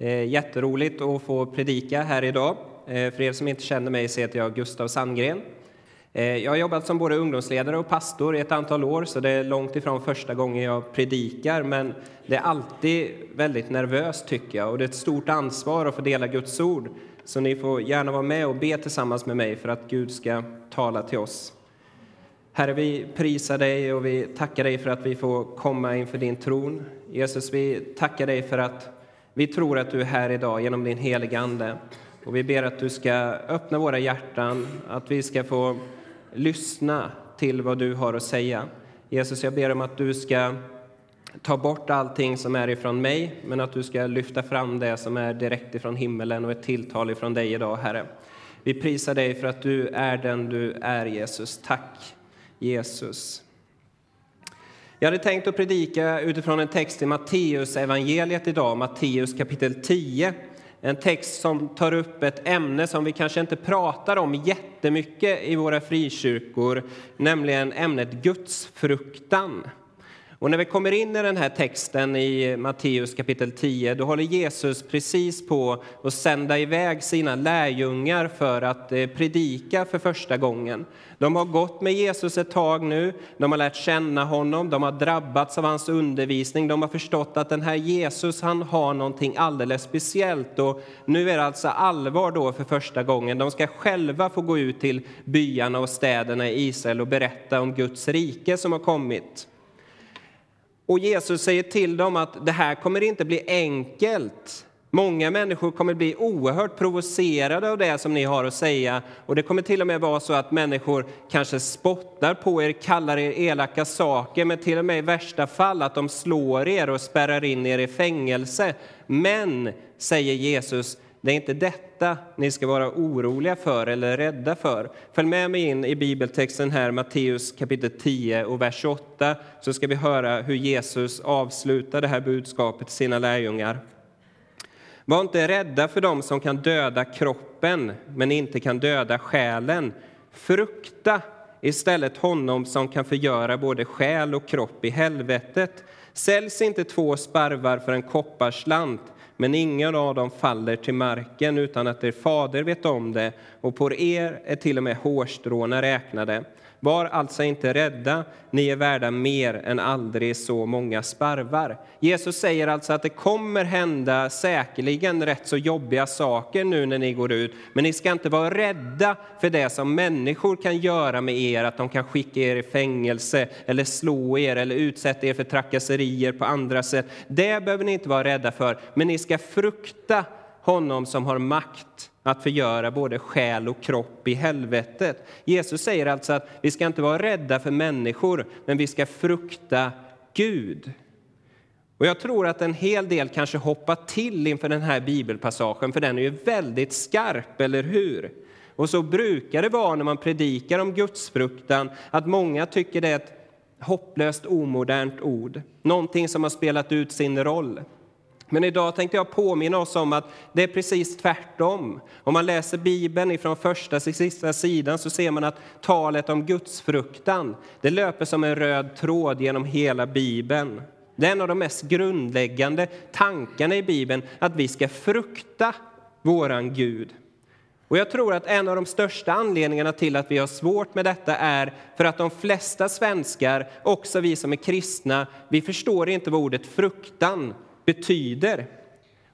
Eh, jätteroligt att få predika här idag. Eh, för er som inte känner mig så heter jag Gustav Sandgren. Eh, jag har jobbat som både ungdomsledare och pastor i ett antal år, så det är långt ifrån första gången jag predikar, men det är alltid väldigt nervöst tycker jag, och det är ett stort ansvar att få dela Guds ord. Så ni får gärna vara med och be tillsammans med mig för att Gud ska tala till oss. Herre, vi prisar dig och vi tackar dig för att vi får komma inför din tron. Jesus, vi tackar dig för att vi tror att du är här idag genom din heliga Ande. Och vi ber att du ska öppna våra hjärtan, att vi ska få lyssna till vad du har att säga. Jesus, jag ber om att du ska ta bort allting som är ifrån mig, men att du ska lyfta fram det som är direkt ifrån himmelen och ett tilltal ifrån dig idag, Herre. Vi prisar dig för att du är den du är, Jesus. Tack, Jesus. Jag hade tänkt att predika utifrån en text i Matteus evangeliet idag, Matteus kapitel 10. En text som tar upp ett ämne som vi kanske inte pratar om jättemycket i våra frikyrkor, nämligen ämnet gudsfruktan. Och när vi kommer in i den här texten i Matteus kapitel 10, då håller Jesus precis på att sända iväg sina lärjungar för att eh, predika för första gången. De har gått med Jesus ett tag nu, de har lärt känna honom, de har drabbats av hans undervisning, de har förstått att den här Jesus, han har någonting alldeles speciellt och nu är det alltså allvar då för första gången. De ska själva få gå ut till byarna och städerna i Israel och berätta om Guds rike som har kommit. Och Jesus säger till dem att det här kommer inte bli enkelt. Många människor kommer bli oerhört provocerade av det som ni har att säga. Och det kommer till och med vara så att människor kanske spottar på er, kallar er elaka saker, men till och med i värsta fall att de slår er och spärrar in er i fängelse. Men, säger Jesus, det är inte detta ni ska vara oroliga för eller rädda för. Följ med mig in i bibeltexten här, Matteus kapitel 10 och vers 28, så ska vi höra hur Jesus avslutar det här budskapet till sina lärjungar. Var inte rädda för dem som kan döda kroppen, men inte kan döda själen. Frukta istället honom som kan förgöra både själ och kropp i helvetet. Säljs inte två sparvar för en kopparslant men ingen av dem faller till marken utan att er fader vet om det, och på er är till och med hårstråna räknade. Var alltså inte rädda, ni är värda mer än aldrig så många sparvar. Jesus säger alltså att det kommer hända säkerligen rätt så jobbiga saker nu när ni går ut, men ni ska inte vara rädda för det som människor kan göra med er, att de kan skicka er i fängelse eller slå er eller utsätta er för trakasserier på andra sätt. Det behöver ni inte vara rädda för, men ni ska frukta honom som har makt att förgöra både själ och kropp i helvetet. Jesus säger alltså att vi ska inte vara rädda för människor, men vi ska frukta Gud. Och jag tror att en hel del kanske hoppar till inför den här bibelpassagen, för den är ju väldigt skarp, eller hur? Och så brukar det vara när man predikar om gudsfruktan, att många tycker det är ett hopplöst omodernt ord, någonting som har spelat ut sin roll. Men idag tänkte jag påminna oss om att det är precis tvärtom. Om man läser Bibeln från första till sista sidan så ser man att talet om gudsfruktan det löper som en röd tråd genom hela Bibeln. Det är en av de mest grundläggande tankarna i Bibeln, att vi ska frukta våran Gud. Och jag tror att en av de största anledningarna till att vi har svårt med detta är för att de flesta svenskar, också vi som är kristna, vi förstår inte vad ordet fruktan betyder.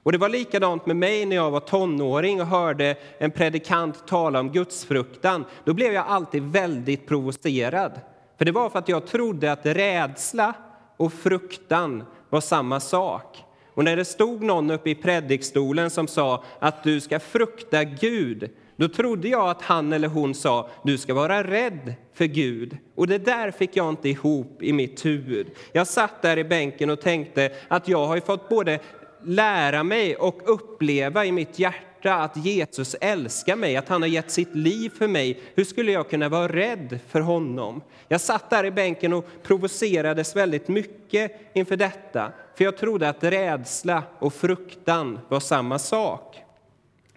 Och det var likadant med mig när jag var tonåring och hörde en predikant tala om gudsfruktan. Då blev jag alltid väldigt provocerad. För det var för att jag trodde att rädsla och fruktan var samma sak. Och när det stod någon uppe i predikstolen som sa att du ska frukta Gud, då trodde jag att han eller hon sa du ska vara rädd för Gud. Och det där fick jag inte ihop i mitt huvud. Jag satt där i bänken och tänkte att jag har fått både lära mig och uppleva i mitt hjärta att Jesus älskar mig, att han har gett sitt liv för mig. Hur skulle jag kunna vara rädd för honom? Jag satt där i bänken och provocerades väldigt mycket inför detta, för jag trodde att rädsla och fruktan var samma sak.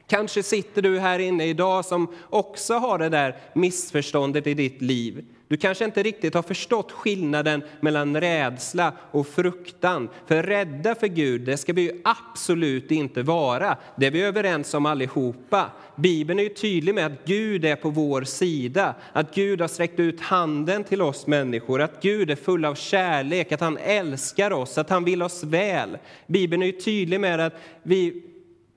Kanske sitter du här inne idag som också har det där missförståndet i ditt liv. Du kanske inte riktigt har förstått skillnaden mellan rädsla och fruktan. För rädda för Gud, det ska vi ju absolut inte vara. Det är vi överens om allihopa. Bibeln är ju tydlig med att Gud är på vår sida, att Gud har sträckt ut handen till oss människor, att Gud är full av kärlek, att han älskar oss, att han vill oss väl. Bibeln är ju tydlig med att vi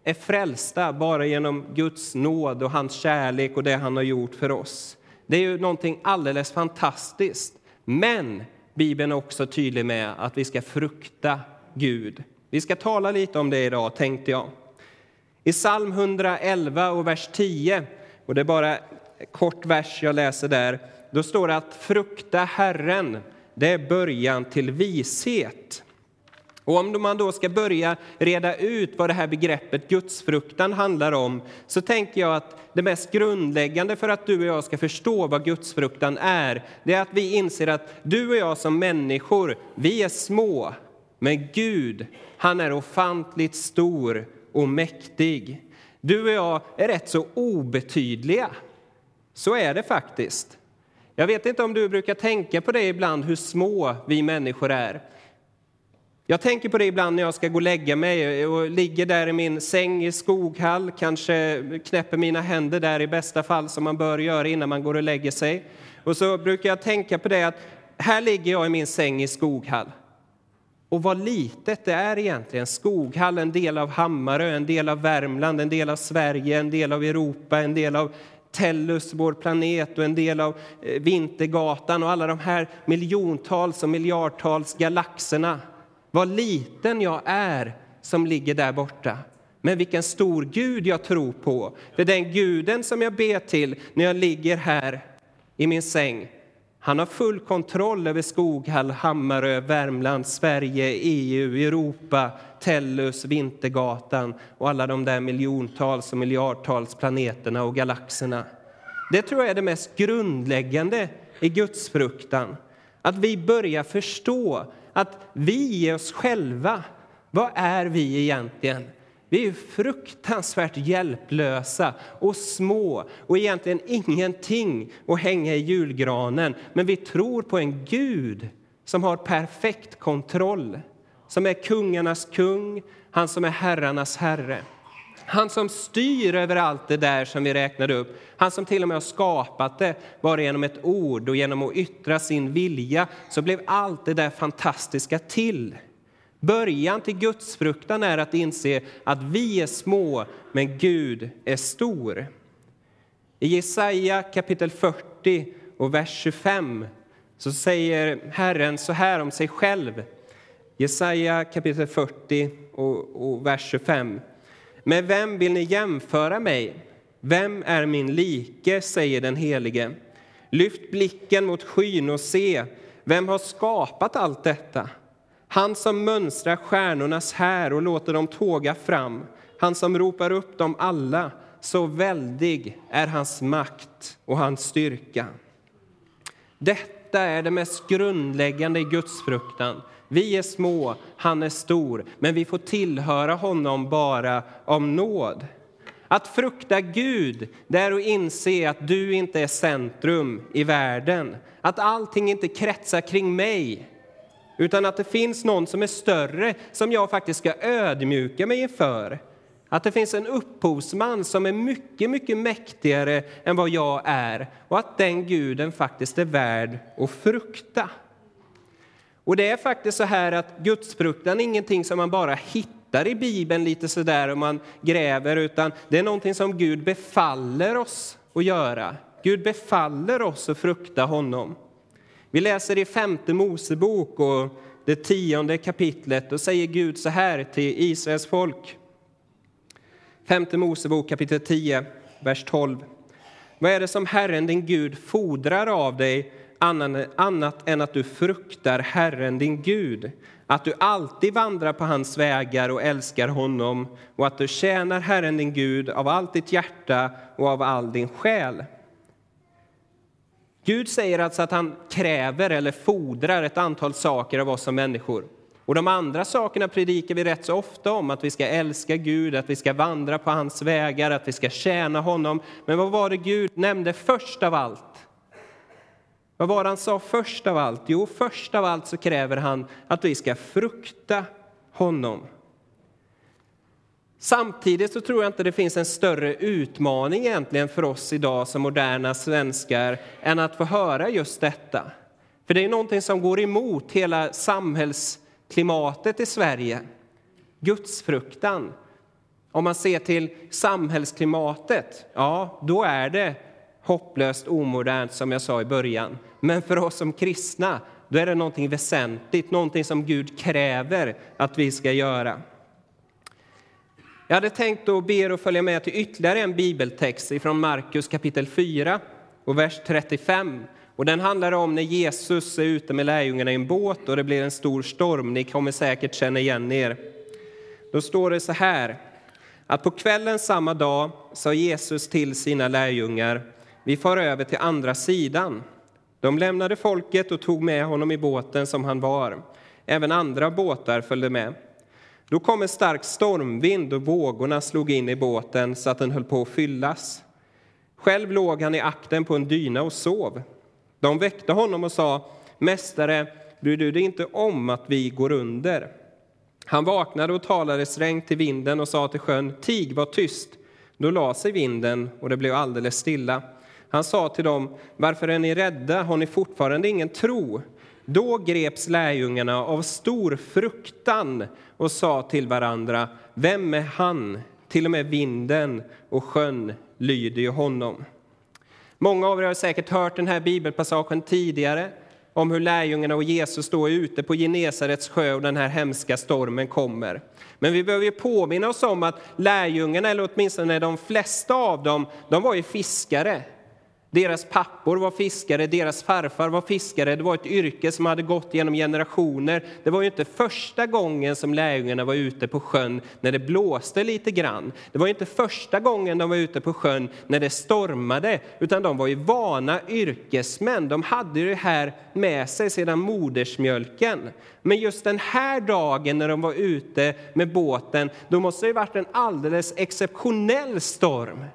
är frälsta bara genom Guds nåd och hans kärlek och det han har gjort för oss. Det är ju någonting alldeles fantastiskt. Men Bibeln är också tydlig med att vi ska frukta Gud. Vi ska tala lite om det idag, tänkte jag. I psalm 111 och vers 10, och det är bara en kort vers jag läser där, då står det att frukta Herren, det är början till vishet. Och om man då ska börja reda ut vad det här begreppet gudsfruktan handlar om så tänker jag att det mest grundläggande för att du och jag ska förstå vad gudsfruktan är det är att vi inser att du och jag som människor, vi är små. Men Gud, han är ofantligt stor och mäktig. Du och jag är rätt så obetydliga. Så är det faktiskt. Jag vet inte om du brukar tänka på det ibland, hur små vi människor är. Jag tänker på det ibland när jag ska gå och lägga mig och ligger där i min säng i Skoghall, kanske knäpper mina händer där i bästa fall som man bör göra innan man går och lägger sig. Och så brukar jag tänka på det att här ligger jag i min säng i Skoghall. Och vad litet det är egentligen. Skoghall, en del av Hammarö, en del av Värmland, en del av Sverige, en del av Europa, en del av Tellus, vår planet och en del av eh, Vintergatan och alla de här miljontals och miljardtals galaxerna. Vad liten jag är som ligger där borta. Men vilken stor Gud jag tror på. För den guden som jag ber till när jag ligger här i min säng, han har full kontroll över Skoghall, Hammarö, Värmland, Sverige, EU, Europa, Tellus, Vintergatan och alla de där miljontals och miljardtals planeterna och galaxerna. Det tror jag är det mest grundläggande i gudsfruktan. Att vi börjar förstå att vi är oss själva, vad är vi egentligen? Vi är fruktansvärt hjälplösa och små och egentligen ingenting att hänga i julgranen. Men vi tror på en Gud som har perfekt kontroll, som är kungarnas kung, han som är herrarnas herre. Han som styr över allt det där som vi räknade upp. Han som till och med har skapat det bara genom ett ord och genom att yttra sin vilja så blev allt det där fantastiska till. Början till gudsfruktan är att inse att vi är små, men Gud är stor. I Jesaja kapitel 40 och vers 25 så säger Herren så här om sig själv. Jesaja kapitel 40 och, och vers 25. Med vem vill ni jämföra mig? Vem är min like, säger den helige. Lyft blicken mot skyn och se, vem har skapat allt detta? Han som mönstrar stjärnornas här och låter dem tåga fram, han som ropar upp dem alla, så väldig är hans makt och hans styrka. Detta är det mest grundläggande i gudsfruktan. Vi är små, han är stor, men vi får tillhöra honom bara om nåd. Att frukta Gud, det är att inse att du inte är centrum i världen. Att allting inte kretsar kring mig, utan att det finns någon som är större som jag faktiskt ska ödmjuka mig inför. Att det finns en upphovsman som är mycket, mycket mäktigare än vad jag är och att den guden faktiskt är värd att frukta. Och det är faktiskt så här att gudsfruktan är ingenting som man bara hittar i Bibeln lite sådär om man gräver, utan det är någonting som Gud befaller oss att göra. Gud befaller oss att frukta honom. Vi läser i femte Mosebok och det tionde kapitlet, och säger Gud så här till Israels folk. Femte Mosebok kapitel 10, vers 12. Vad är det som Herren din Gud fordrar av dig annat än att du fruktar Herren din Gud, att du alltid vandrar på hans vägar och älskar honom och att du tjänar Herren din Gud av allt ditt hjärta och av all din själ. Gud säger alltså att han kräver eller fordrar ett antal saker av oss som människor. Och de andra sakerna predikar vi rätt så ofta om, att vi ska älska Gud, att vi ska vandra på hans vägar, att vi ska tjäna honom. Men vad var det Gud nämnde först av allt? Vad var det han sa först av allt? Jo, först av allt så kräver han att vi ska frukta honom. Samtidigt så tror jag inte det finns en större utmaning egentligen för oss idag som moderna svenskar än att få höra just detta. För det är någonting som går emot hela samhällsklimatet i Sverige. Gudsfruktan. Om man ser till samhällsklimatet, ja, då är det hopplöst omodernt som jag sa i början. Men för oss som kristna, då är det någonting väsentligt, någonting som Gud kräver att vi ska göra. Jag hade tänkt att be er att följa med till ytterligare en bibeltext från Markus kapitel 4 och vers 35. Och den handlar om när Jesus är ute med lärjungarna i en båt och det blir en stor storm. Ni kommer säkert känna igen er. Då står det så här, att på kvällen samma dag sa Jesus till sina lärjungar, vi far över till andra sidan. De lämnade folket och tog med honom i båten som han var. Även andra båtar följde med. Då kom en stark stormvind och vågorna slog in i båten så att den höll på att fyllas. Själv låg han i akten på en dyna och sov. De väckte honom och sa, Mästare, bryr du dig inte om att vi går under? Han vaknade och talade strängt till vinden och sa till sjön, Tig, var tyst. Då la sig vinden och det blev alldeles stilla. Han sa till dem, varför är ni rädda? Har ni fortfarande ingen tro? Då greps lärjungarna av stor fruktan och sa till varandra, vem är han? Till och med vinden och sjön lyder ju honom. Många av er har säkert hört den här bibelpassagen tidigare om hur lärjungarna och Jesus står ute på Genesarets sjö och den här hemska stormen kommer. Men vi behöver ju påminna oss om att lärjungarna, eller åtminstone de flesta av dem, de var ju fiskare. Deras pappor var fiskare, deras farfar var fiskare. Det var ett yrke som hade gått genom generationer. Det var ju inte första gången som lärjungarna var ute på sjön när det blåste lite grann. Det var inte första gången de var ute på sjön när det stormade, utan de var ju vana yrkesmän. De hade ju det här med sig sedan modersmjölken. Men just den här dagen när de var ute med båten, då måste det ju varit en alldeles exceptionell storm.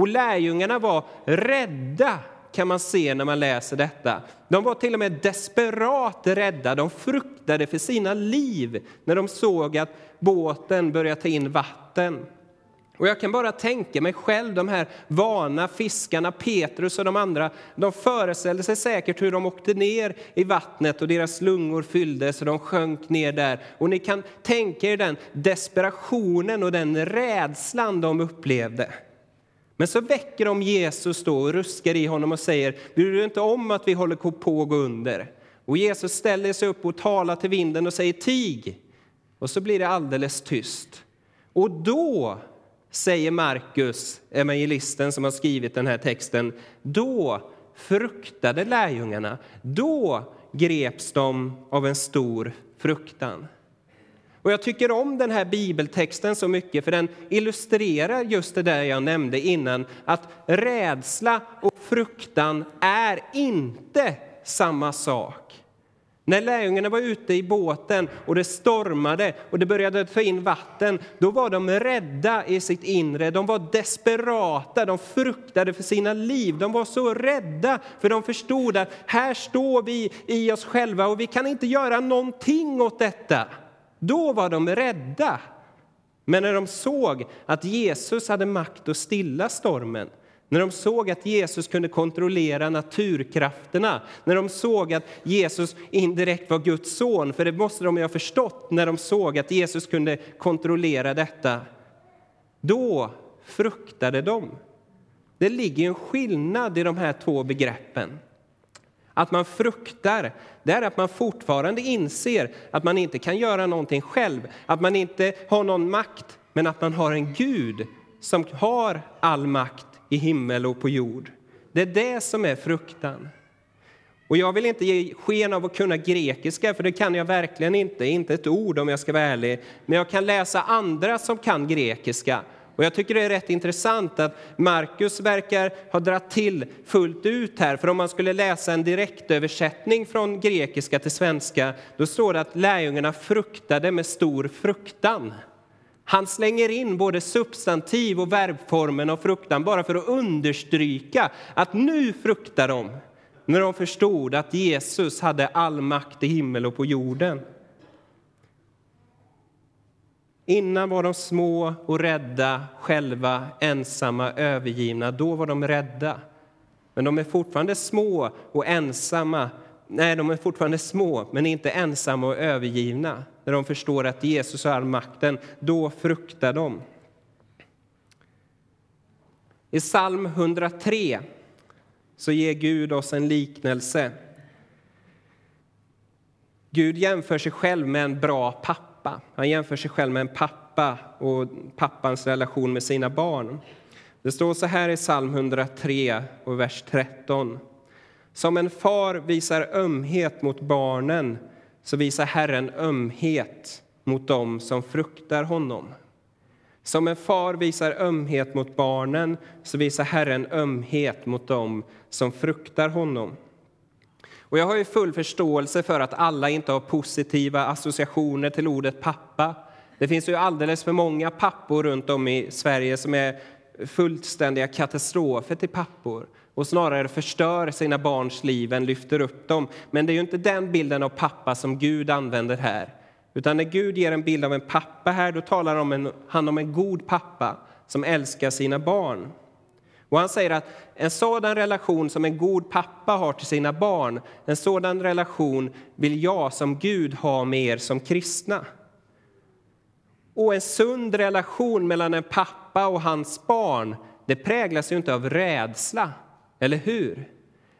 Och lärjungarna var rädda kan man se när man läser detta. De var till och med desperat rädda, de fruktade för sina liv när de såg att båten började ta in vatten. Och jag kan bara tänka mig själv, de här vana fiskarna, Petrus och de andra, de föreställde sig säkert hur de åkte ner i vattnet och deras lungor fylldes och de sjönk ner där. Och ni kan tänka er den desperationen och den rädslan de upplevde. Men så väcker de Jesus då och ruskar i honom och säger, bryr du inte om att vi håller på att gå under? Och Jesus ställer sig upp och talar till vinden och säger tig. Och så blir det alldeles tyst. Och då, säger Markus, evangelisten som har skrivit den här texten, då fruktade lärjungarna. Då greps de av en stor fruktan. Och jag tycker om den här bibeltexten så mycket för den illustrerar just det där jag nämnde innan att rädsla och fruktan är inte samma sak. När lärjungarna var ute i båten och det stormade och det började ta in vatten, då var de rädda i sitt inre. De var desperata, de fruktade för sina liv. De var så rädda för de förstod att här står vi i oss själva och vi kan inte göra någonting åt detta. Då var de rädda. Men när de såg att Jesus hade makt att stilla stormen, när de såg att Jesus kunde kontrollera naturkrafterna, när de såg att Jesus indirekt var Guds son, för det måste de ju ha förstått när de såg att Jesus kunde kontrollera detta, då fruktade de. Det ligger en skillnad i de här två begreppen. Att man fruktar, det är att man fortfarande inser att man inte kan göra någonting själv, att man inte har någon makt, men att man har en Gud som har all makt i himmel och på jord. Det är det som är fruktan. Och jag vill inte ge sken av att kunna grekiska, för det kan jag verkligen inte, inte ett ord om jag ska vara ärlig. Men jag kan läsa andra som kan grekiska och jag tycker det är rätt intressant att Markus verkar ha dratt till fullt ut här. För om man skulle läsa en direktöversättning från grekiska till svenska, då står det att lärjungarna fruktade med stor fruktan. Han slänger in både substantiv och verbformen av fruktan bara för att understryka att nu fruktar de. när de förstod att Jesus hade all makt i himmel och på jorden. Innan var de små och rädda, själva, ensamma, övergivna. Då var de rädda. Men de är fortfarande små och ensamma. Nej, de är fortfarande små, men inte ensamma och övergivna. När de förstår att Jesus har all makten, då fruktar de. I psalm 103 så ger Gud oss en liknelse. Gud jämför sig själv med en bra pappa. Han jämför sig själv med en pappa och pappans relation med sina barn. Det står så här i psalm 103 och vers 13. Som en far visar ömhet mot barnen så visar Herren ömhet mot dem som fruktar honom. Som en far visar ömhet mot barnen så visar Herren ömhet mot dem som fruktar honom. Och jag har ju full förståelse för att alla inte har positiva associationer till ordet pappa. Det finns ju alldeles för många pappor runt om i Sverige som är fullständiga katastrofer till pappor och snarare förstör sina barns liv än lyfter upp dem. Men det är ju inte den bilden av pappa som Gud använder här. Utan när Gud ger en bild av en pappa här, då talar han om en, han om en god pappa som älskar sina barn. Och han säger att en sådan relation som en god pappa har till sina barn, en sådan relation vill jag som Gud ha med er som kristna. Och en sund relation mellan en pappa och hans barn, det präglas ju inte av rädsla, eller hur?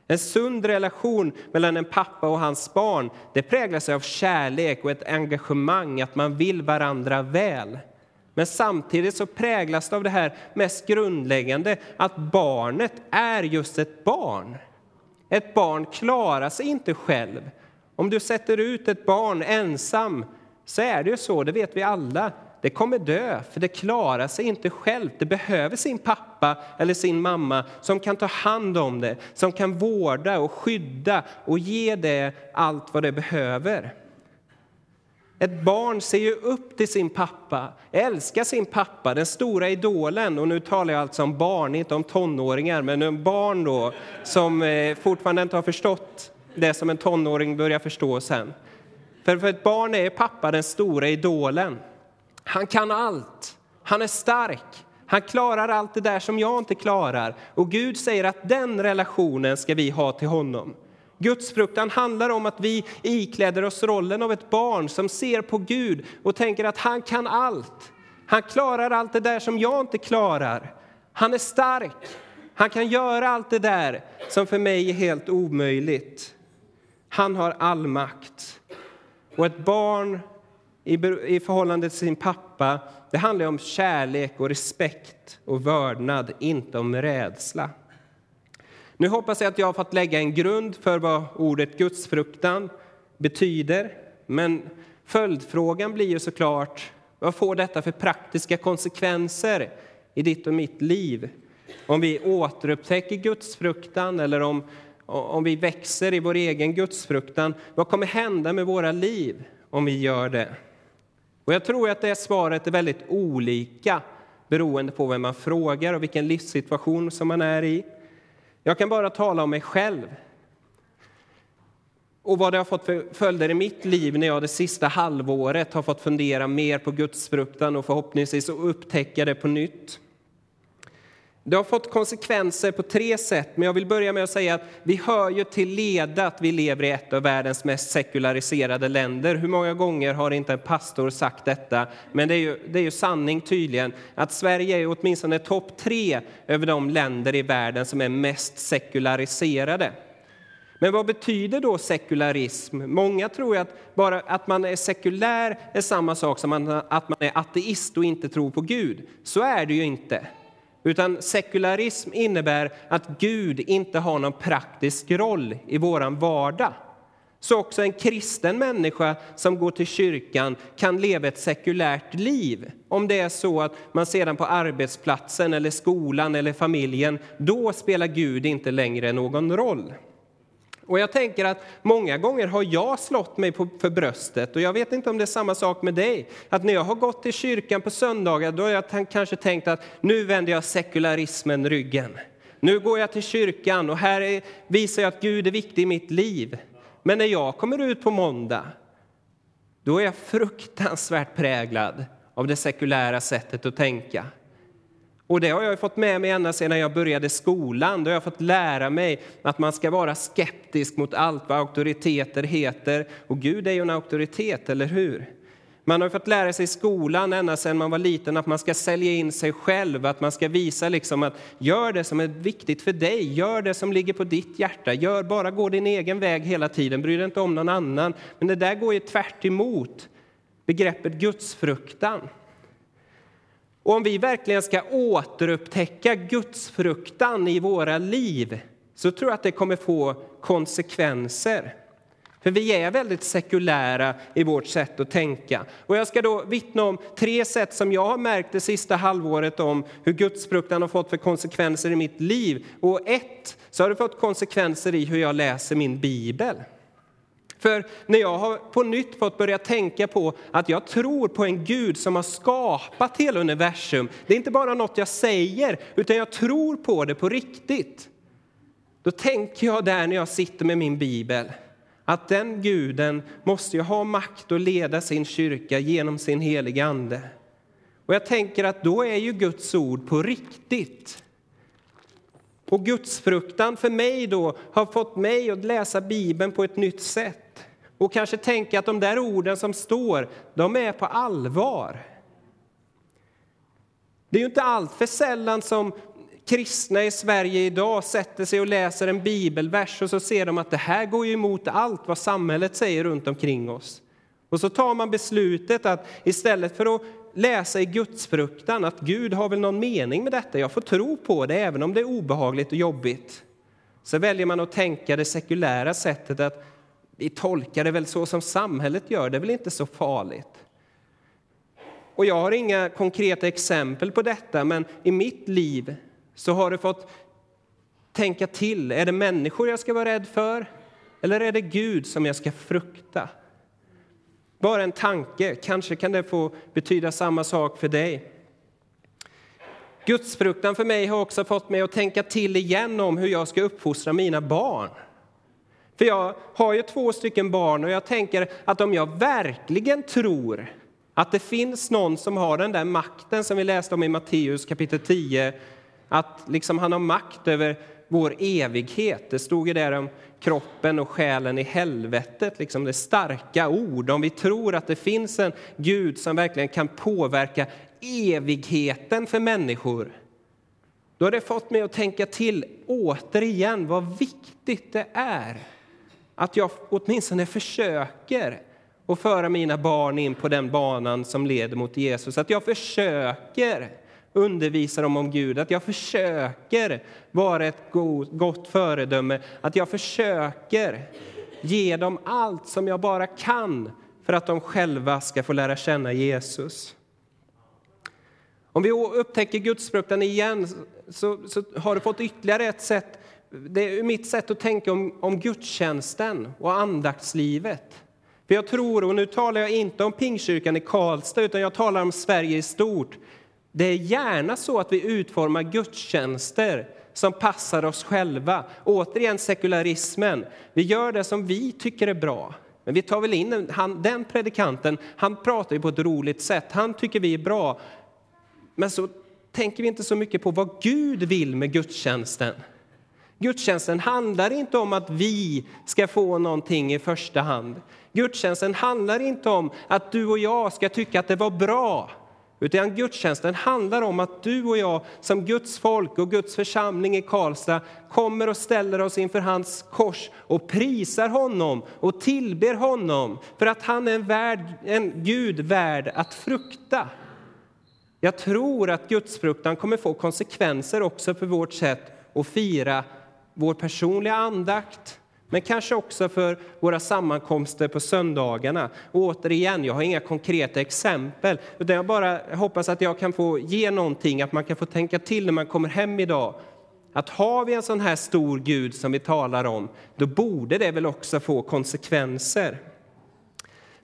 En sund relation mellan en pappa och hans barn det präglas av kärlek och ett engagemang, att man vill varandra väl. Men samtidigt så präglas det av det här mest grundläggande, att barnet är just ett barn. Ett barn klarar sig inte själv. Om du sätter ut ett barn ensam så är det ju så, det vet vi alla, det kommer dö, för det klarar sig inte själv. Det behöver sin pappa eller sin mamma som kan ta hand om det, som kan vårda och skydda och ge det allt vad det behöver. Ett barn ser ju upp till sin pappa, älskar sin pappa, den stora idolen. Och nu talar jag alltså om barn, inte om tonåringar, men om barn då som eh, fortfarande inte har förstått det som en tonåring börjar förstå sen. För för ett barn är pappa den stora idolen. Han kan allt. Han är stark. Han klarar allt det där som jag inte klarar. Och Gud säger att den relationen ska vi ha till honom. Gudsfruktan handlar om att vi ikläder oss rollen av ett barn som ser på Gud och tänker att han kan allt. Han klarar allt det där som jag inte klarar. Han är stark. Han kan göra allt det där som för mig är helt omöjligt. Han har all makt. Och ett barn i förhållande till sin pappa, det handlar om kärlek och respekt och vördnad, inte om rädsla. Nu hoppas jag att jag har fått lägga en grund för vad ordet gudsfruktan betyder. Men följdfrågan blir ju såklart, vad får detta för praktiska konsekvenser i ditt och mitt liv? Om vi återupptäcker gudsfruktan eller om, om vi växer i vår egen gudsfruktan, vad kommer hända med våra liv om vi gör det? Och jag tror att det svaret är väldigt olika beroende på vem man frågar och vilken livssituation som man är i. Jag kan bara tala om mig själv och vad det har fått för följder i mitt liv när jag det sista halvåret har fått fundera mer på gudsfruktan och förhoppningsvis upptäcka det på nytt. Det har fått konsekvenser på tre sätt, men jag vill börja med att säga att vi hör ju till leda att vi lever i ett av världens mest sekulariserade länder. Hur många gånger har inte en pastor sagt detta? Men det är ju, det är ju sanning tydligen, att Sverige är åtminstone topp tre över de länder i världen som är mest sekulariserade. Men vad betyder då sekularism? Många tror att bara att man är sekulär är samma sak som att man är ateist och inte tror på Gud. Så är det ju inte. Utan sekularism innebär att Gud inte har någon praktisk roll i vår vardag. Så också en kristen människa som går till kyrkan kan leva ett sekulärt liv. Om det är så att man sedan på arbetsplatsen, eller skolan eller familjen, då spelar Gud inte längre någon roll. Och jag tänker att många gånger har jag slått mig på, för bröstet och jag vet inte om det är samma sak med dig. Att när jag har gått till kyrkan på söndagar då har jag kanske tänkt att nu vänder jag sekularismen ryggen. Nu går jag till kyrkan och här är, visar jag att Gud är viktig i mitt liv. Men när jag kommer ut på måndag, då är jag fruktansvärt präglad av det sekulära sättet att tänka. Och det har jag fått med mig ända sedan jag började skolan. Då har jag fått lära mig att man ska vara skeptisk mot allt vad auktoriteter heter. Och Gud är ju en auktoritet, eller hur? Man har fått lära sig i skolan ända sedan man var liten att man ska sälja in sig själv, att man ska visa liksom att gör det som är viktigt för dig, gör det som ligger på ditt hjärta, gör bara gå din egen väg hela tiden, bry dig inte om någon annan. Men det där går ju tvärt emot begreppet gudsfruktan. Och om vi verkligen ska återupptäcka gudsfruktan i våra liv så tror jag att det kommer få konsekvenser. För vi är väldigt sekulära i vårt sätt att tänka. Och jag ska då vittna om tre sätt som jag har märkt det sista halvåret om hur gudsfruktan har fått för konsekvenser i mitt liv. Och ett, så har det fått konsekvenser i hur jag läser min bibel. För när jag har på nytt fått börja tänka på att jag tror på en Gud som har skapat hela universum. Det är inte bara något jag säger, utan jag tror på det på riktigt. Då tänker jag där när jag sitter med min bibel att den guden måste ju ha makt att leda sin kyrka genom sin heliga Ande. Och jag tänker att då är ju Guds ord på riktigt. Och gudsfruktan för mig då har fått mig att läsa Bibeln på ett nytt sätt och kanske tänka att de där orden som står, de är på allvar. Det är ju inte allt för sällan som kristna i Sverige idag sätter sig och läser en bibelvers och så ser de att det här går ju emot allt vad samhället säger runt omkring oss. Och så tar man beslutet att istället för att läsa i gudsfruktan att Gud har väl någon mening med detta, jag får tro på det även om det är obehagligt och jobbigt. Så väljer man att tänka det sekulära sättet att vi tolkar det väl så som samhället gör, det är väl inte så farligt. Och jag har inga konkreta exempel på detta, men i mitt liv så har det fått tänka till. Är det människor jag ska vara rädd för eller är det Gud som jag ska frukta? Bara en tanke, kanske kan det få betyda samma sak för dig. Gudsfruktan för mig har också fått mig att tänka till igen om hur jag ska uppfostra mina barn. För jag har ju två stycken barn och jag tänker att om jag verkligen tror att det finns någon som har den där makten som vi läste om i Matteus kapitel 10, att liksom han har makt över vår evighet. Det stod ju där om kroppen och själen i helvetet, liksom det starka ord. Om vi tror att det finns en Gud som verkligen kan påverka evigheten för människor, då har det fått mig att tänka till återigen vad viktigt det är att jag åtminstone försöker att föra mina barn in på den banan som leder mot Jesus. Att jag försöker undervisa dem om Gud, att jag försöker vara ett gott föredöme, att jag försöker ge dem allt som jag bara kan för att de själva ska få lära känna Jesus. Om vi upptäcker gudsfruktan igen så, så, har du fått ytterligare ett sätt. Det är mitt sätt att tänka om, om gudstjänsten och andaktslivet. För jag tror, och nu talar jag inte om Pingkyrkan i Karlstad, utan jag talar om Sverige i stort. Det är gärna så att vi utformar gudstjänster som passar oss själva. Återigen sekularismen. Vi gör det som vi tycker är bra. Men vi tar väl in han, den predikanten, han pratar ju på ett roligt sätt, han tycker vi är bra. Men så tänker vi inte så mycket på vad Gud vill med gudstjänsten. Gudstjänsten handlar inte om att vi ska få någonting i första hand. Gudstjänsten handlar inte om att du och jag ska tycka att det var bra. Utan gudstjänsten handlar om att du och jag som Guds folk och Guds församling i Karlstad kommer och ställer oss inför hans kors och prisar honom och tillber honom för att han är en, värd, en Gud värd att frukta. Jag tror att gudsfruktan kommer få konsekvenser också för vårt sätt att fira vår personliga andakt, men kanske också för våra sammankomster på söndagarna. Och återigen, jag har inga konkreta exempel, utan jag bara hoppas att jag kan få ge någonting, att man kan få tänka till när man kommer hem idag. Att har vi en sån här stor Gud som vi talar om, då borde det väl också få konsekvenser.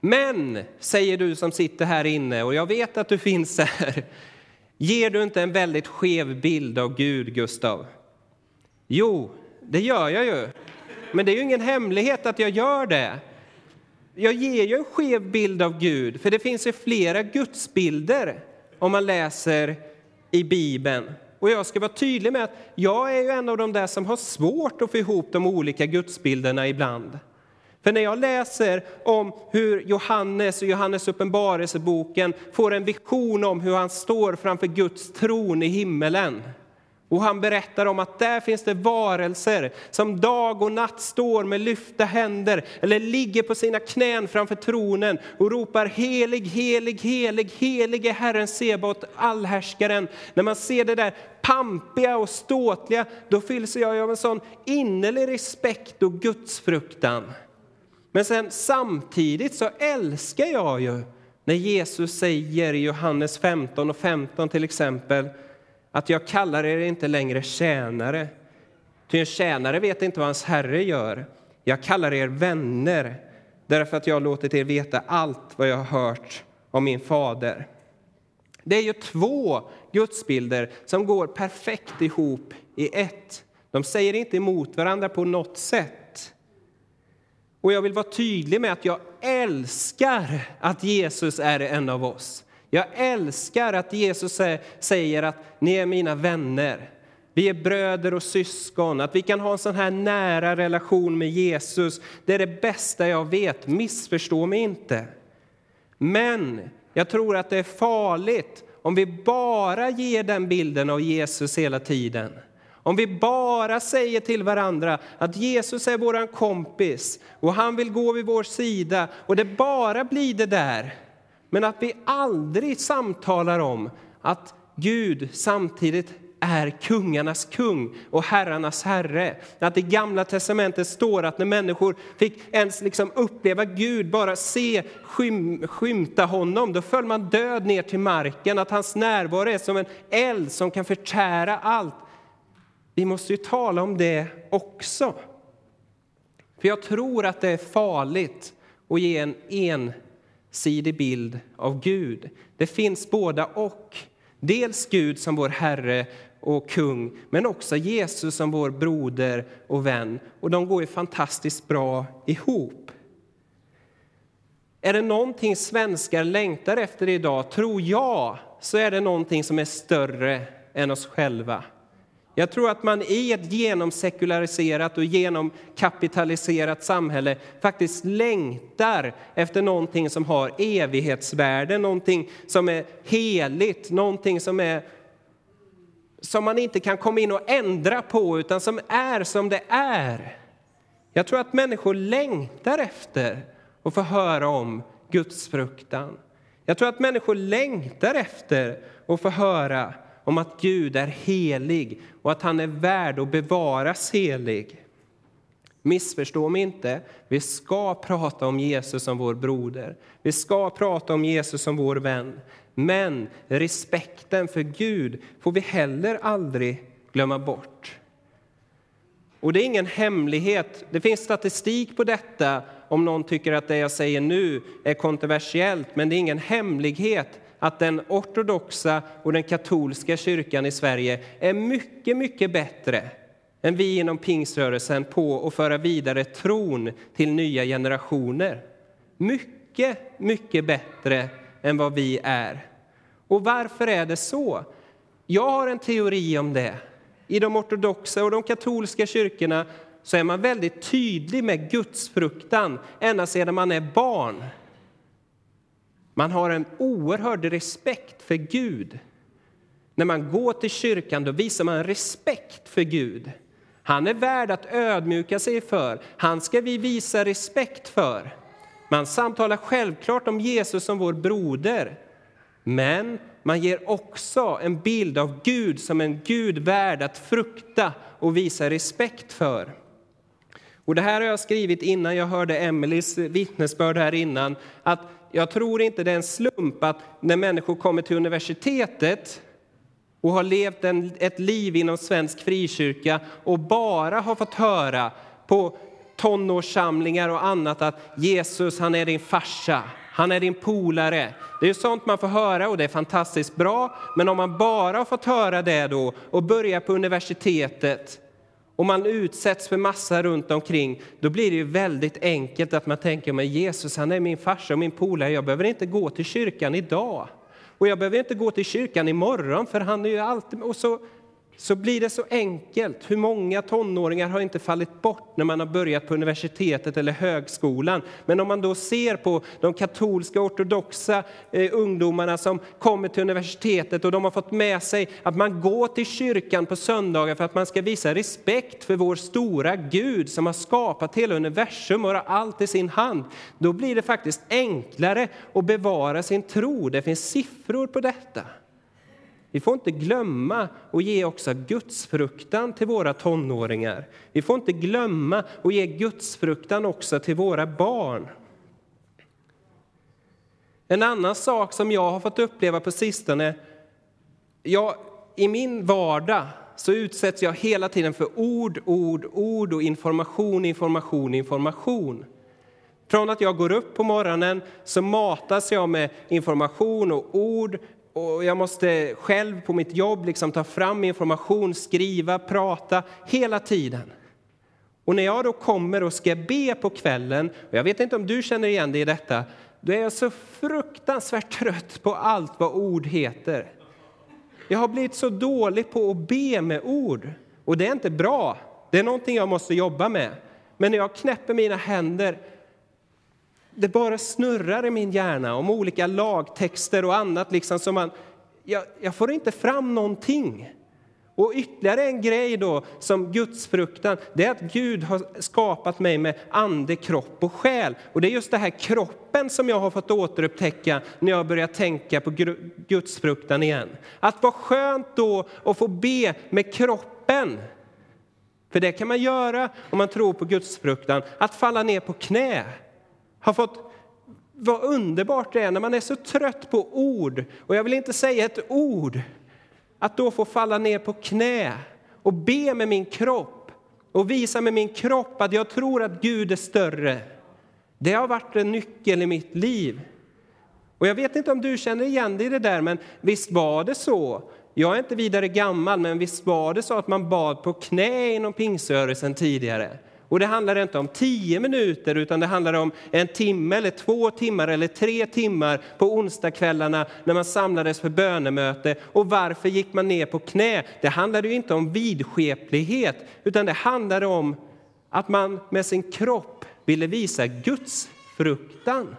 Men, säger du som sitter här inne, och jag vet att du finns här, ger du inte en väldigt skev bild av Gud, Gustav? Jo, det gör jag ju. Men det är ju ingen hemlighet att jag gör det. Jag ger ju en skev bild av Gud, för det finns ju flera gudsbilder om man läser i Bibeln. Och jag ska vara tydlig med att jag är ju en av de där som har svårt att få ihop de olika gudsbilderna ibland. För när jag läser om hur Johannes och Johannes uppenbarelseboken får en vision om hur han står framför Guds tron i himmelen och han berättar om att där finns det varelser som dag och natt står med lyfta händer eller ligger på sina knän framför tronen och ropar helig, helig, helig, helig är Herren Sebaot, allhärskaren. När man ser det där pampiga och ståtliga, då fylls jag av en sån innerlig respekt och gudsfruktan. Men sen samtidigt så älskar jag ju när Jesus säger i Johannes 15 och 15 till exempel att jag kallar er inte längre tjänare, ty en tjänare vet inte vad hans herre gör. Jag kallar er vänner, därför att jag har låtit er veta allt vad jag har hört om min fader. Det är ju två gudsbilder som går perfekt ihop i ett. De säger inte emot varandra på något sätt. Och jag vill vara tydlig med att jag älskar att Jesus är en av oss. Jag älskar att Jesus säger att ni är mina vänner. Vi är bröder och syskon, att vi kan ha en sån här nära relation med Jesus. Det är det bästa jag vet, missförstå mig inte. Men jag tror att det är farligt om vi bara ger den bilden av Jesus hela tiden. Om vi bara säger till varandra att Jesus är vår kompis och han vill gå vid vår sida och det bara blir det där men att vi aldrig samtalar om att Gud samtidigt är kungarnas kung och herrarnas herre. Att i Gamla testamentet står att när människor fick ens liksom uppleva Gud, bara se skym, skymta honom, då föll man död ner till marken. Att hans närvaro är som en eld som kan förtära allt. Vi måste ju tala om det också. För jag tror att det är farligt att ge en en ensidig bild av Gud. Det finns båda och. Dels Gud som vår Herre och kung, men också Jesus som vår broder och vän. Och de går ju fantastiskt bra ihop. Är det någonting svenskar längtar efter idag, tror jag, så är det någonting som är större än oss själva. Jag tror att man i ett genomsekulariserat och genomkapitaliserat samhälle faktiskt längtar efter någonting som har evighetsvärde, någonting som är heligt, någonting som är som man inte kan komma in och ändra på, utan som är som det är. Jag tror att människor längtar efter att få höra om Guds fruktan. Jag tror att människor längtar efter att få höra om att Gud är helig och att han är värd att bevaras helig. Missförstå mig inte, vi ska prata om Jesus som vår broder. Vi ska prata om Jesus som vår vän. Men respekten för Gud får vi heller aldrig glömma bort. Och det är ingen hemlighet, det finns statistik på detta om någon tycker att det jag säger nu är kontroversiellt, men det är ingen hemlighet att den ortodoxa och den katolska kyrkan i Sverige är mycket, mycket bättre än vi inom pingströrelsen på att föra vidare tron till nya generationer. Mycket, mycket bättre än vad vi är. Och varför är det så? Jag har en teori om det. I de ortodoxa och de katolska kyrkorna så är man väldigt tydlig med gudsfruktan ända sedan man är barn. Man har en oerhörd respekt för Gud. När man går till kyrkan då visar man respekt för Gud. Han är värd att ödmjuka sig för. Han ska vi visa respekt för. Man samtalar självklart om Jesus som vår broder. Men man ger också en bild av Gud som en Gud värd att frukta och visa respekt för. Och det här har jag skrivit innan jag hörde Emelies vittnesbörd här innan. Att jag tror inte det är en slump att när människor kommer till universitetet och har levt en, ett liv inom svensk frikyrka och bara har fått höra på tonårssamlingar och annat att Jesus, han är din farsa, han är din polare. Det är sånt man får höra och det är fantastiskt bra. Men om man bara har fått höra det då och börjar på universitetet och man utsätts för massa runt omkring, då blir det ju väldigt enkelt att man tänker men Jesus han är min farsa och min polare, jag behöver inte gå till kyrkan idag. Och jag behöver inte gå till kyrkan imorgon för han är ju alltid... Och så så blir det så enkelt. Hur många tonåringar har inte fallit bort när man har börjat på universitetet eller högskolan? Men om man då ser på de katolska ortodoxa eh, ungdomarna som kommer till universitetet och de har fått med sig att man går till kyrkan på söndagar för att man ska visa respekt för vår stora Gud som har skapat hela universum och har allt i sin hand. Då blir det faktiskt enklare att bevara sin tro. Det finns siffror på detta. Vi får inte glömma att ge också gudsfruktan till våra tonåringar. Vi får inte glömma att ge gudsfruktan också till våra barn. En annan sak som jag har fått uppleva på sistone, jag, i min vardag så utsätts jag hela tiden för ord, ord, ord och information, information, information. Från att jag går upp på morgonen så matas jag med information och ord och jag måste själv på mitt jobb liksom ta fram information, skriva, prata hela tiden. Och när jag då kommer och ska be på kvällen, och jag vet inte om du känner igen dig i detta, då är jag så fruktansvärt trött på allt vad ord heter. Jag har blivit så dålig på att be med ord, och det är inte bra. Det är någonting jag måste jobba med. Men när jag knäpper mina händer det bara snurrar i min hjärna om olika lagtexter och annat. Liksom som man, jag, jag får inte fram någonting. Och ytterligare en grej då som gudsfruktan, det är att Gud har skapat mig med ande, kropp och själ. Och det är just det här kroppen som jag har fått återupptäcka när jag börjar tänka på gudsfruktan igen. Att vara skönt då att få be med kroppen. För det kan man göra om man tror på gudsfruktan, att falla ner på knä har fått vad underbart det är när man är så trött på ord, och jag vill inte säga ett ord, att då få falla ner på knä och be med min kropp och visa med min kropp att jag tror att Gud är större. Det har varit en nyckel i mitt liv. Och jag vet inte om du känner igen dig i det där, men visst var det så. Jag är inte vidare gammal, men visst var det så att man bad på knä inom pingsrörelsen tidigare. Och det handlar inte om tio minuter, utan det handlar om en timme, eller två timmar eller tre timmar på onsdagskvällarna när man samlades för bönemöte. Och varför gick man ner på knä? Det handlade ju inte om vidskeplighet, utan det handlade om att man med sin kropp ville visa Guds fruktan.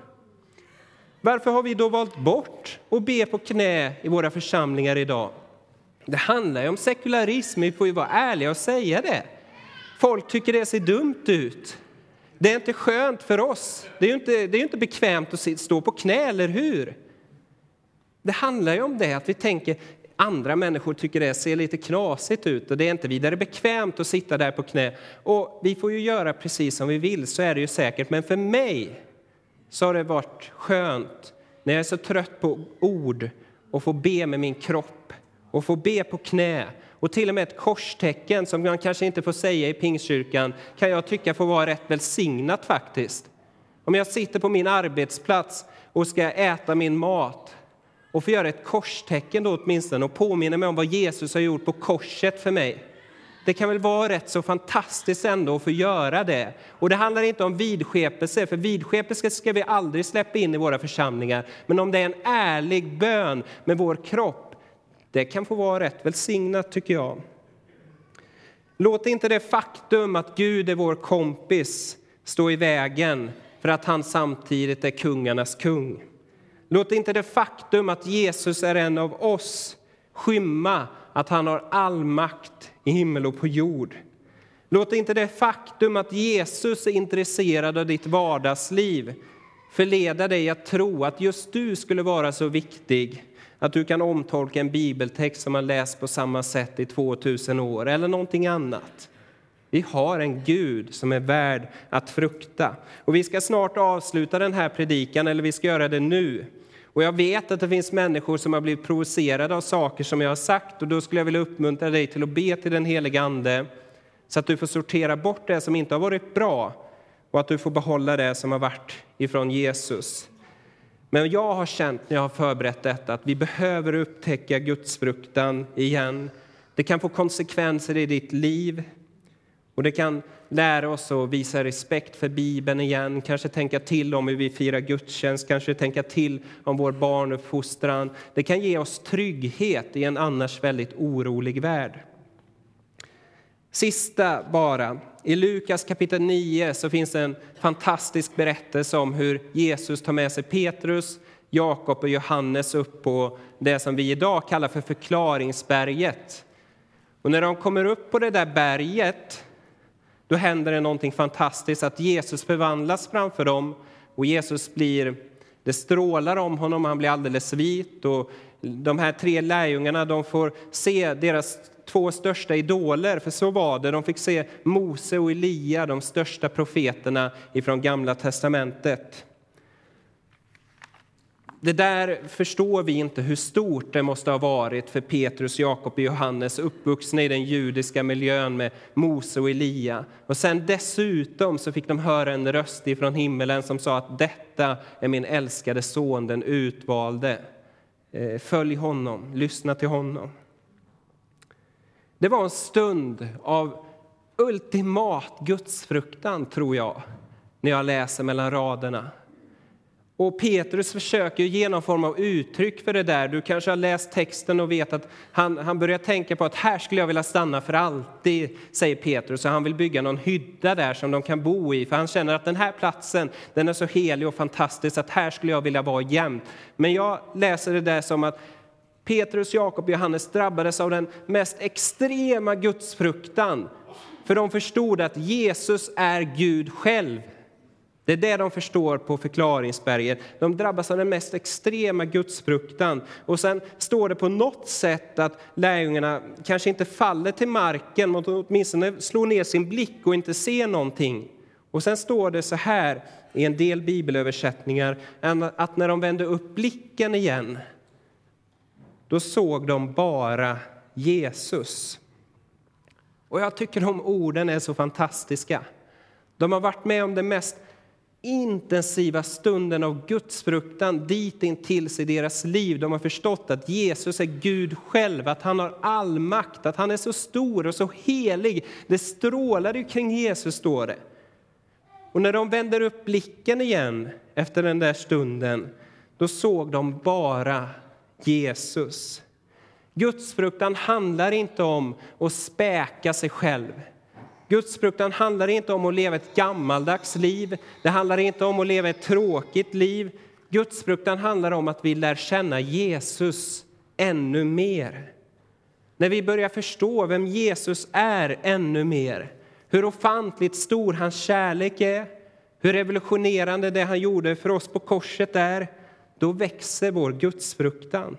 Varför har vi då valt bort att be på knä i våra församlingar idag? Det handlar ju om sekularism, vi får ju vara ärliga och säga det. Folk tycker det ser dumt ut. Det är inte skönt för oss. Det är ju inte, det är inte bekvämt att stå på knä, eller hur? Det handlar ju om det, att vi tänker andra människor tycker det ser lite knasigt ut och det är inte vidare bekvämt att sitta där på knä. Och vi får ju göra precis som vi vill, så är det ju säkert. Men för mig så har det varit skönt när jag är så trött på ord och få be med min kropp och få be på knä och till och med ett korstecken som man kanske inte får säga i Pingstkyrkan kan jag tycka får vara rätt välsignat faktiskt. Om jag sitter på min arbetsplats och ska äta min mat och får göra ett korstecken då åtminstone och påminna mig om vad Jesus har gjort på korset för mig. Det kan väl vara rätt så fantastiskt ändå att få göra det. Och det handlar inte om vidskepelse, för vidskepelse ska vi aldrig släppa in i våra församlingar. Men om det är en ärlig bön med vår kropp det kan få vara rätt välsignat, tycker jag. Låt inte det faktum att Gud är vår kompis stå i vägen för att han samtidigt är kungarnas kung. Låt inte det faktum att Jesus är en av oss skymma att han har all makt i himmel och på jord. Låt inte det faktum att Jesus är intresserad av ditt vardagsliv förleda dig att tro att just du skulle vara så viktig att du kan omtolka en bibeltext som man läst på samma sätt i 2000 år eller någonting annat. Vi har en Gud som är värd att frukta. Och vi ska snart avsluta den här predikan, eller vi ska göra det nu. Och jag vet att det finns människor som har blivit provocerade av saker som jag har sagt och då skulle jag vilja uppmuntra dig till att be till den helige Ande så att du får sortera bort det som inte har varit bra och att du får behålla det som har varit ifrån Jesus. Men jag har känt när jag har förberett detta att vi behöver upptäcka gudsfruktan igen. Det kan få konsekvenser i ditt liv Och det kan lära oss att visa respekt för Bibeln igen, kanske tänka till om hur vi firar gudstjänst, kanske tänka till om vår barnuppfostran. Det kan ge oss trygghet i en annars väldigt orolig värld. Sista bara. I Lukas kapitel 9 så finns en fantastisk berättelse om hur Jesus tar med sig Petrus, Jakob och Johannes upp på det som vi idag kallar för förklaringsberget. Och när de kommer upp på det där berget då händer det någonting fantastiskt, att Jesus förvandlas framför dem och Jesus blir, det strålar om honom, han blir alldeles vit och de här tre lärjungarna de får se deras två största idoler, för så var det. De fick se Mose och Elia, de största profeterna ifrån Gamla testamentet. Det där förstår vi inte hur stort det måste ha varit för Petrus, Jakob och Johannes uppvuxna i den judiska miljön med Mose och Elia. Och sen dessutom så fick de höra en röst ifrån himmelen som sa att detta är min älskade son, den utvalde. Eh, följ honom, lyssna till honom. Det var en stund av ultimat gudsfruktan, tror jag, när jag läser mellan raderna. Och Petrus försöker ge någon form av uttryck för det där. Du kanske har läst texten och vet att han, han börjar tänka på att här skulle jag vilja stanna för alltid, säger Petrus. Och han vill bygga någon hydda där som de kan bo i, för han känner att den här platsen, den är så helig och fantastisk att här skulle jag vilja vara jämt. Men jag läser det där som att Petrus, Jakob och Johannes drabbades av den mest extrema gudsfruktan. För de förstod att Jesus är Gud själv. Det är det de förstår på förklaringsberget. De drabbas av den mest extrema gudsfruktan. Och sen står det på något sätt att lärjungarna kanske inte faller till marken, men åtminstone slår ner sin blick och inte ser någonting. Och sen står det så här i en del bibelöversättningar att när de vände upp blicken igen, då såg de bara Jesus. Och jag tycker de orden är så fantastiska. De har varit med om den mest intensiva stunden av gudsfruktan dit tills i deras liv. De har förstått att Jesus är Gud själv, att han har all makt, att han är så stor och så helig. Det strålade kring Jesus, står det. Och när de vänder upp blicken igen efter den där stunden, då såg de bara Jesus. Gudsfruktan handlar inte om att späka sig själv. Gudsfruktan handlar inte om att leva ett gammaldags liv. Det handlar inte om att leva ett tråkigt liv. Gudsfruktan handlar om att vi lär känna Jesus ännu mer. När vi börjar förstå vem Jesus är ännu mer, hur ofantligt stor hans kärlek är, hur revolutionerande det han gjorde för oss på korset är, då växer vår gudsfruktan.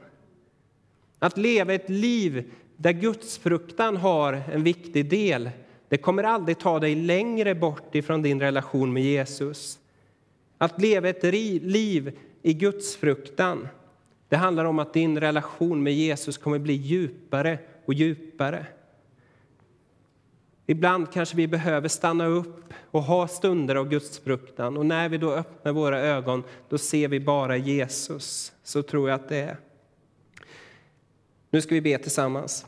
Att leva ett liv där gudsfruktan har en viktig del det kommer aldrig ta dig längre bort ifrån din relation med Jesus. Att leva ett liv i gudsfruktan det handlar om att din relation med Jesus kommer bli djupare och djupare. Ibland kanske vi behöver stanna upp och ha stunder av gudsfruktan. Och när vi då öppnar våra ögon, då ser vi bara Jesus. Så tror jag att det är. Nu ska vi be tillsammans.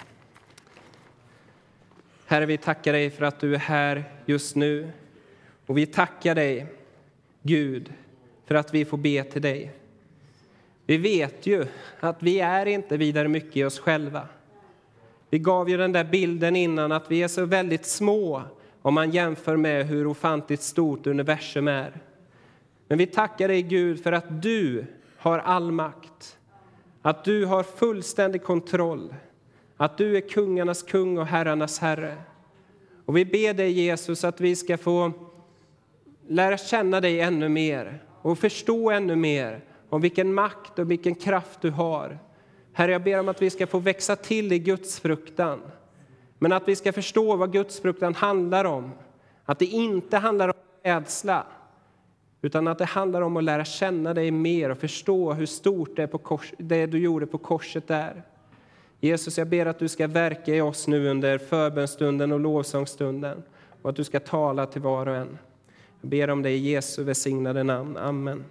Herre, vi tackar dig för att du är här just nu. Och vi tackar dig, Gud, för att vi får be till dig. Vi vet ju att vi är inte vidare mycket i oss själva. Vi gav ju den där bilden innan att vi är så väldigt små om man jämför med hur ofantligt stort universum är. Men vi tackar dig, Gud, för att du har all makt, att du har fullständig kontroll att du är kungarnas kung och herrarnas herre. Och vi ber dig, Jesus, att vi ska få lära känna dig ännu mer och förstå ännu mer om vilken makt och vilken kraft du har. Herre, jag ber om att vi ska få växa till i Guds fruktan. Men att vi ska förstå vad Guds fruktan handlar om. Att det inte handlar om rädsla, utan att det handlar om att lära känna dig mer och förstå hur stort det, på kors, det du gjorde på korset är. Jesus, jag ber att du ska verka i oss nu under förbönstunden och lovsångsstunden och att du ska tala till var och en. Jag ber om det i Jesu välsignade namn. Amen.